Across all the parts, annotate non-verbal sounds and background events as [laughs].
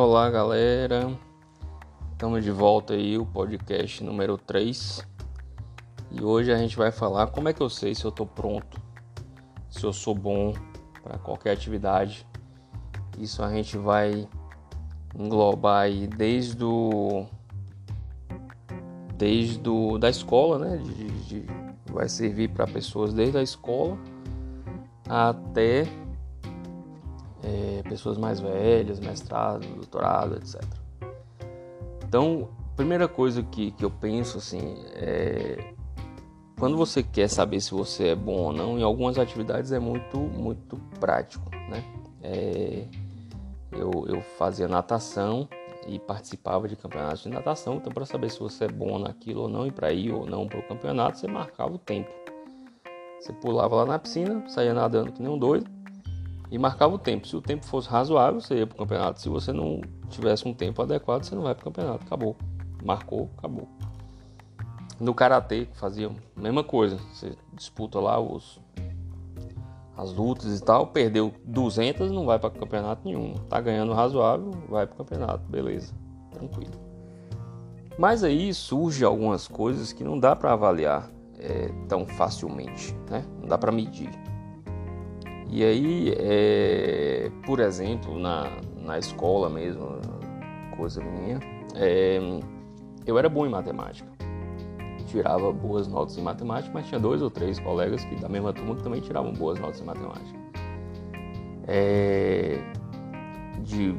Olá galera, estamos de volta aí, o podcast número 3 e hoje a gente vai falar como é que eu sei se eu estou pronto, se eu sou bom para qualquer atividade. Isso a gente vai englobar aí desde o desde do, da escola, né? De, de, vai servir para pessoas desde a escola até é, pessoas mais velhas, mestrado, doutorado, etc. Então, primeira coisa que, que eu penso assim é quando você quer saber se você é bom ou não, em algumas atividades é muito muito prático, né? É, eu, eu fazia natação e participava de campeonatos de natação, então para saber se você é bom naquilo ou não e para ir ou não para o campeonato, você marcava o tempo. Você pulava lá na piscina, saía nadando que nem um doido e marcava o tempo. Se o tempo fosse razoável, você ia para o campeonato. Se você não tivesse um tempo adequado, você não vai para o campeonato. Acabou. Marcou, acabou. No karatê fazia a mesma coisa. Você disputa lá os as lutas e tal, perdeu 200, não vai para campeonato nenhum. Tá ganhando razoável, vai para campeonato, beleza, tranquilo. Mas aí surge algumas coisas que não dá para avaliar é, tão facilmente, né? Não dá para medir. E aí, é, por exemplo, na, na escola mesmo, coisa minha, é, eu era bom em matemática. Tirava boas notas em matemática, mas tinha dois ou três colegas que da mesma turma que também tiravam boas notas em matemática. É, de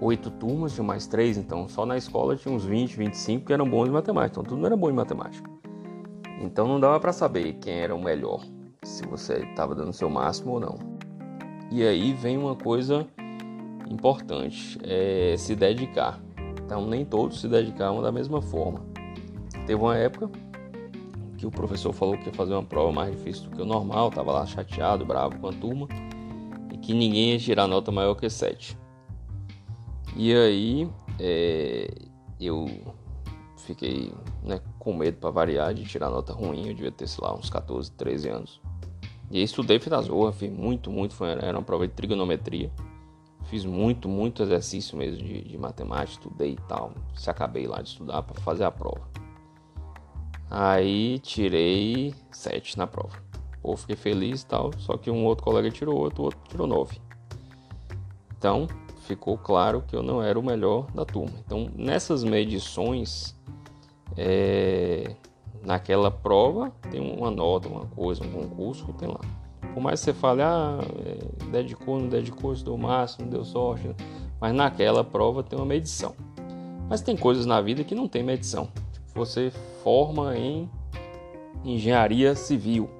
oito turmas, tinha mais três, então só na escola tinha uns 20, 25 que eram bons em matemática, então tudo não era bom em matemática. Então não dava para saber quem era o melhor, se você estava dando o seu máximo ou não. E aí vem uma coisa importante, é se dedicar. Então nem todos se dedicavam da mesma forma. Teve uma época que o professor falou que ia fazer uma prova mais difícil do que o normal, tava lá chateado, bravo com a turma, e que ninguém ia tirar nota maior que 7. E aí é, eu fiquei né, com medo para variar de tirar nota ruim, eu devia ter, sei lá, uns 14, 13 anos. E aí estudei Fidazorra, fiz muito, muito, foi, era uma prova de trigonometria. Fiz muito, muito exercício mesmo de, de matemática, estudei e tal. Se acabei lá de estudar para fazer a prova. Aí tirei 7 na prova. Pô, fiquei feliz e tal, só que um outro colega tirou 8, o outro tirou 9. Então, ficou claro que eu não era o melhor da turma. Então, nessas medições, é, naquela prova tem uma nota, uma coisa, um concurso, tem lá. Por mais que você fale, ah, é, dedicou, não dedicou, estudou máximo, deu sorte, mas naquela prova tem uma medição. Mas tem coisas na vida que não tem medição. Você forma em engenharia civil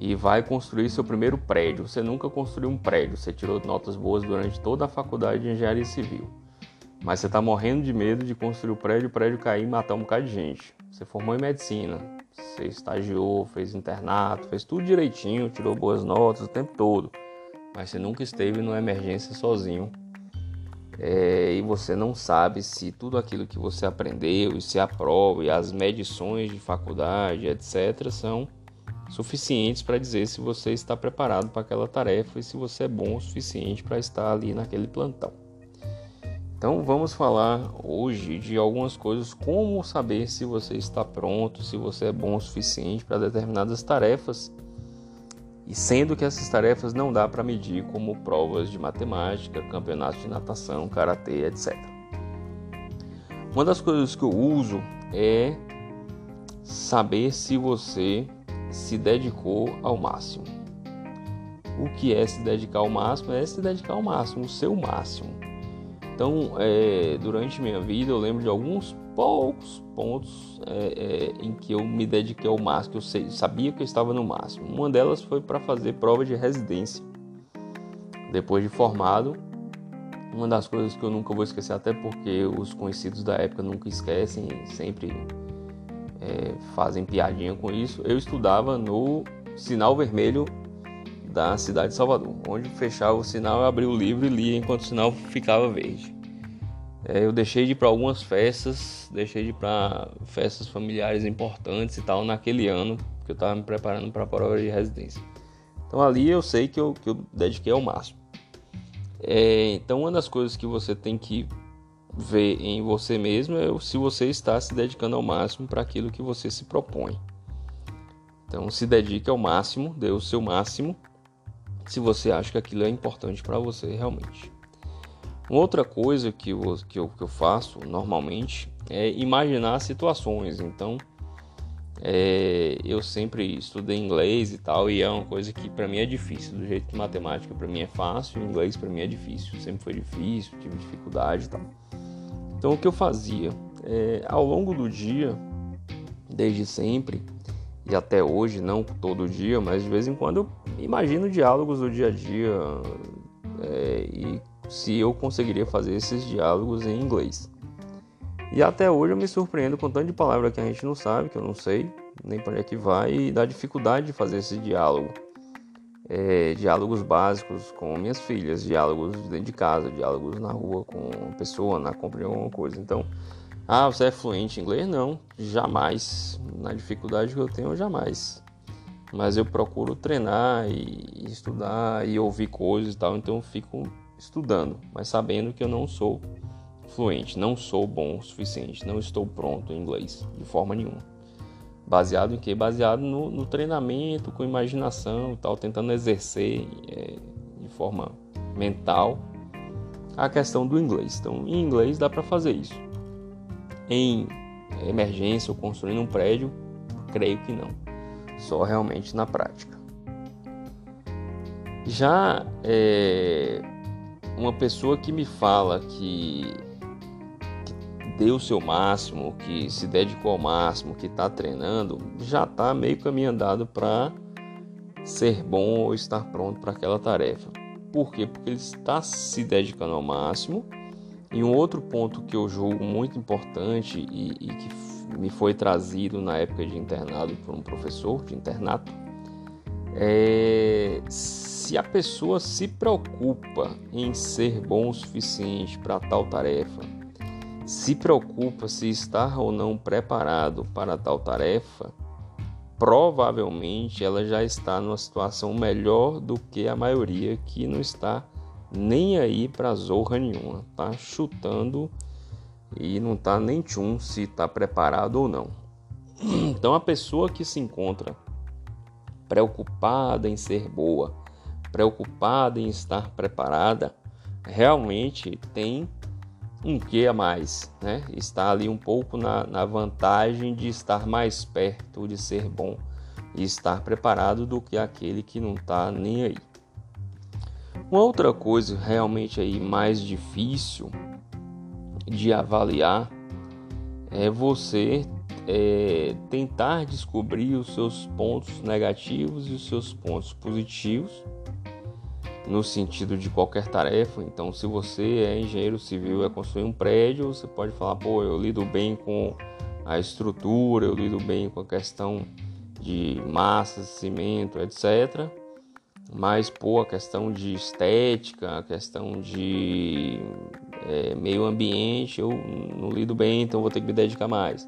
e vai construir seu primeiro prédio. Você nunca construiu um prédio, você tirou notas boas durante toda a faculdade de engenharia civil. Mas você está morrendo de medo de construir o prédio, o prédio cair e matar um bocado de gente. Você formou em medicina, você estagiou, fez internato, fez tudo direitinho, tirou boas notas o tempo todo. Mas você nunca esteve numa emergência sozinho. É, e você não sabe se tudo aquilo que você aprendeu e se a prova e as medições de faculdade, etc., são suficientes para dizer se você está preparado para aquela tarefa e se você é bom o suficiente para estar ali naquele plantão. Então vamos falar hoje de algumas coisas, como saber se você está pronto, se você é bom o suficiente para determinadas tarefas. E sendo que essas tarefas não dá para medir como provas de matemática, campeonatos de natação, karatê, etc. Uma das coisas que eu uso é saber se você se dedicou ao máximo. O que é se dedicar ao máximo? É se dedicar ao máximo, o seu máximo. Então, é, durante minha vida, eu lembro de alguns poucos pontos é, é, em que eu me dediquei ao máximo, que eu sei, sabia que eu estava no máximo. Uma delas foi para fazer prova de residência. Depois de formado, uma das coisas que eu nunca vou esquecer, até porque os conhecidos da época nunca esquecem, sempre é, fazem piadinha com isso. Eu estudava no Sinal Vermelho da cidade de Salvador, onde fechava o sinal, eu abria o livro e lia enquanto o sinal ficava verde. É, eu deixei de ir para algumas festas, deixei de ir para festas familiares importantes e tal naquele ano, que eu estava me preparando para a prova de residência. Então ali eu sei que eu, que eu dediquei ao máximo. É, então, uma das coisas que você tem que ver em você mesmo é se você está se dedicando ao máximo para aquilo que você se propõe. Então, se dedique ao máximo, dê o seu máximo, se você acha que aquilo é importante para você realmente. Uma outra coisa que eu, que, eu, que eu faço normalmente é imaginar situações. Então, é, eu sempre estudei inglês e tal, e é uma coisa que para mim é difícil. Do jeito que matemática para mim é fácil, inglês para mim é difícil. Sempre foi difícil, tive dificuldade e tal. Então, o que eu fazia? É, ao longo do dia, desde sempre, e até hoje, não todo dia, mas de vez em quando eu imagino diálogos do dia a dia é, e se eu conseguiria fazer esses diálogos em inglês. E até hoje eu me surpreendo com tanto de palavra que a gente não sabe, que eu não sei nem para onde é que vai, e da dificuldade de fazer esse diálogo. É, diálogos básicos com minhas filhas, diálogos dentro de casa, diálogos na rua com uma pessoa, na compra de alguma coisa. Então, ah, você é fluente em inglês? Não, jamais. Na dificuldade que eu tenho, jamais. Mas eu procuro treinar e estudar e ouvir coisas e tal, então eu fico estudando, mas sabendo que eu não sou fluente, não sou bom o suficiente, não estou pronto em inglês de forma nenhuma. Baseado em quê? Baseado no, no treinamento, com imaginação e tal, tentando exercer é, de forma mental a questão do inglês. Então, em inglês dá para fazer isso. Em emergência ou construindo um prédio, creio que não. Só realmente na prática. Já é, uma pessoa que me fala que deu o seu máximo, que se dedicou ao máximo, que está treinando, já está meio caminho andado para ser bom ou estar pronto para aquela tarefa. Por quê? Porque ele está se dedicando ao máximo. E um outro ponto que eu julgo muito importante e, e que me foi trazido na época de internado por um professor de internato é se a pessoa se preocupa em ser bom o suficiente para tal tarefa, se preocupa se está ou não preparado para tal tarefa, provavelmente ela já está numa situação melhor do que a maioria que não está nem aí para zorra nenhuma, tá chutando e não tá nem tchum se está preparado ou não. [clears throat] Então a pessoa que se encontra preocupada em ser boa, preocupada em estar preparada, realmente tem um que a mais, né? Está ali um pouco na, na vantagem de estar mais perto de ser bom e estar preparado do que aquele que não está nem aí. Uma outra coisa realmente aí mais difícil de avaliar é você é, tentar descobrir os seus pontos negativos e os seus pontos positivos no sentido de qualquer tarefa. Então, se você é engenheiro civil e é construir um prédio, você pode falar, pô, eu lido bem com a estrutura, eu lido bem com a questão de massa, cimento, etc. Mas, pô, a questão de estética, a questão de é, meio ambiente, eu não lido bem, então vou ter que me dedicar mais.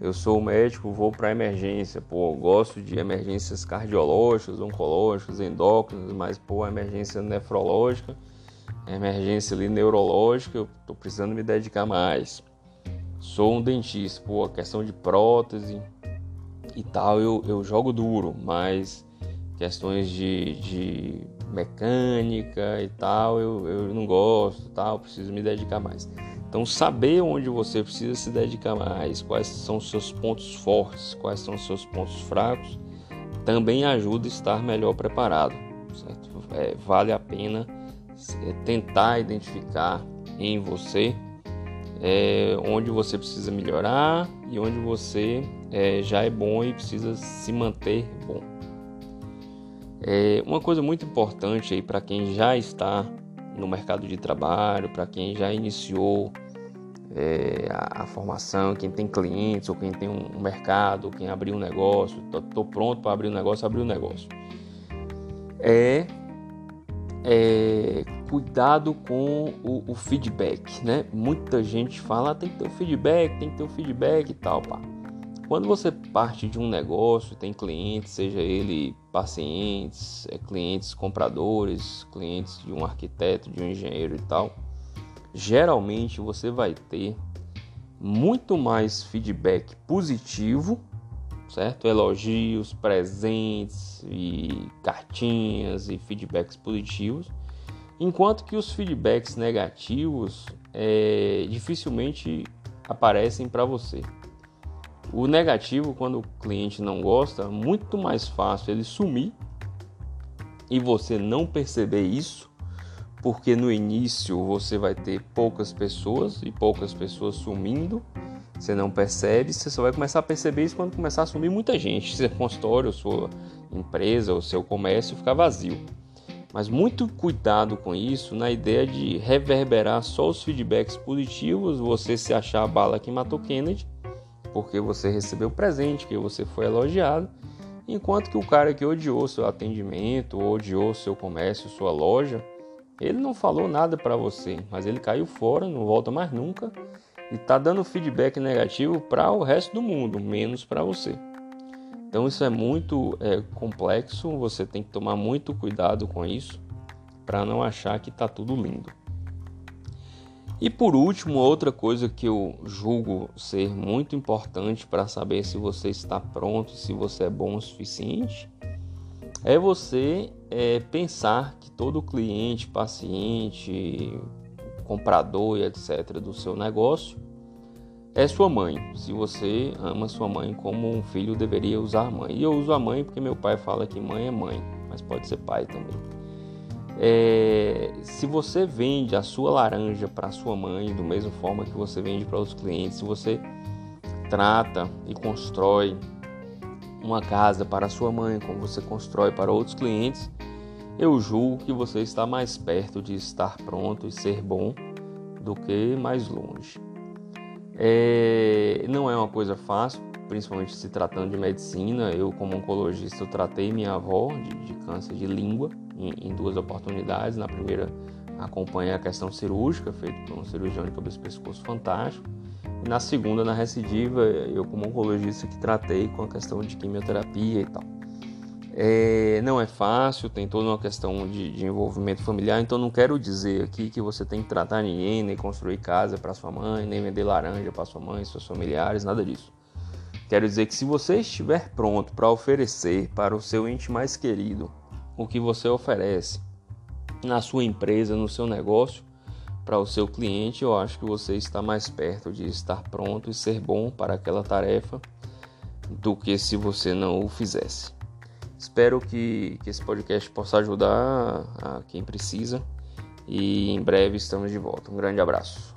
Eu sou médico, vou para emergência. Pô, gosto de emergências cardiológicas, oncológicas, endócrinas, mas pô, emergência nefrológica, emergência ali neurológica, eu tô precisando me dedicar mais. Sou um dentista, pô, a questão de prótese e tal, eu, eu jogo duro, mas questões de, de mecânica e tal, eu, eu não gosto, tal, preciso me dedicar mais. Então, saber onde você precisa se dedicar mais, quais são os seus pontos fortes, quais são os seus pontos fracos, também ajuda a estar melhor preparado. É, vale a pena é, tentar identificar em você é, onde você precisa melhorar e onde você é, já é bom e precisa se manter bom. É, uma coisa muito importante aí para quem já está no mercado de trabalho, para quem já iniciou é, a, a, formação, quem tem clientes ou quem tem um, um mercado, quem abriu um negócio, estou pronto para abrir um negócio, abrir um negócio. É, é cuidado com o, o, feedback, né? Muita gente fala, ah, tem que ter o feedback, tem que ter o feedback e tal, pá. Quando você parte de um negócio, tem clientes, seja ele pacientes, é, clientes compradores, clientes de um arquiteto, de um engenheiro e tal, geralmente você vai ter muito mais feedback positivo, certo? Elogios, presentes e cartinhas e feedbacks positivos, enquanto que os feedbacks negativos é, dificilmente aparecem para você. O negativo, quando o cliente não gosta, muito mais fácil ele sumir e você não perceber isso porque no início você vai ter poucas pessoas e poucas pessoas sumindo, você não percebe, você só vai começar a perceber isso quando começar a sumir muita gente, [laughs] seu consultório, sua empresa, o seu comércio ficar vazio. Mas muito cuidado com isso, na ideia de reverberar só os feedbacks positivos, você se achar a bala que matou Kennedy, porque você recebeu presente, que você foi elogiado, enquanto que o cara que odiou seu atendimento, odiou seu comércio, sua loja, ele não falou nada para você, mas ele caiu fora, não volta mais nunca e está dando feedback negativo para o resto do mundo, menos para você. Então isso é muito é, complexo, você tem que tomar muito cuidado com isso para não achar que está tudo lindo. E por último, outra coisa que eu julgo ser muito importante para saber se você está pronto, se você é bom o suficiente, é você é, pensar que todo cliente, paciente, comprador e etc. do seu negócio é sua mãe. Se você ama sua mãe como um filho deveria usar a mãe. E eu uso a mãe porque meu pai fala que mãe é mãe, mas pode ser pai também. É, se você vende a sua laranja para sua mãe, do mesma forma que você vende para os clientes, se você trata e constrói uma casa para sua mãe, como você constrói para outros clientes, eu julgo que você está mais perto de estar pronto e ser bom do que mais longe. É, não é uma coisa fácil, principalmente se tratando de medicina. Eu, como oncologista, eu tratei minha avó de, de câncer de língua em, duas oportunidades. Na primeira, acompanhei a questão cirúrgica, feita por um cirurgião de cabeça e pescoço fantástico. E na segunda, na recidiva, eu como oncologista que tratei com a questão de quimioterapia e tal. É, não é fácil, tem toda uma questão de, de, envolvimento familiar, então não quero dizer aqui que você tem que tratar ninguém, nem construir casa para sua mãe, nem vender laranja para sua mãe, seus familiares, nada disso. Quero dizer que se você estiver pronto para oferecer para o seu ente mais querido o que você oferece na sua empresa, no seu negócio, para o seu cliente, eu acho que você está mais perto de estar pronto e ser bom para aquela tarefa do que se você não o fizesse. Espero que, que esse podcast possa ajudar a quem precisa e em breve estamos de volta. Um grande abraço.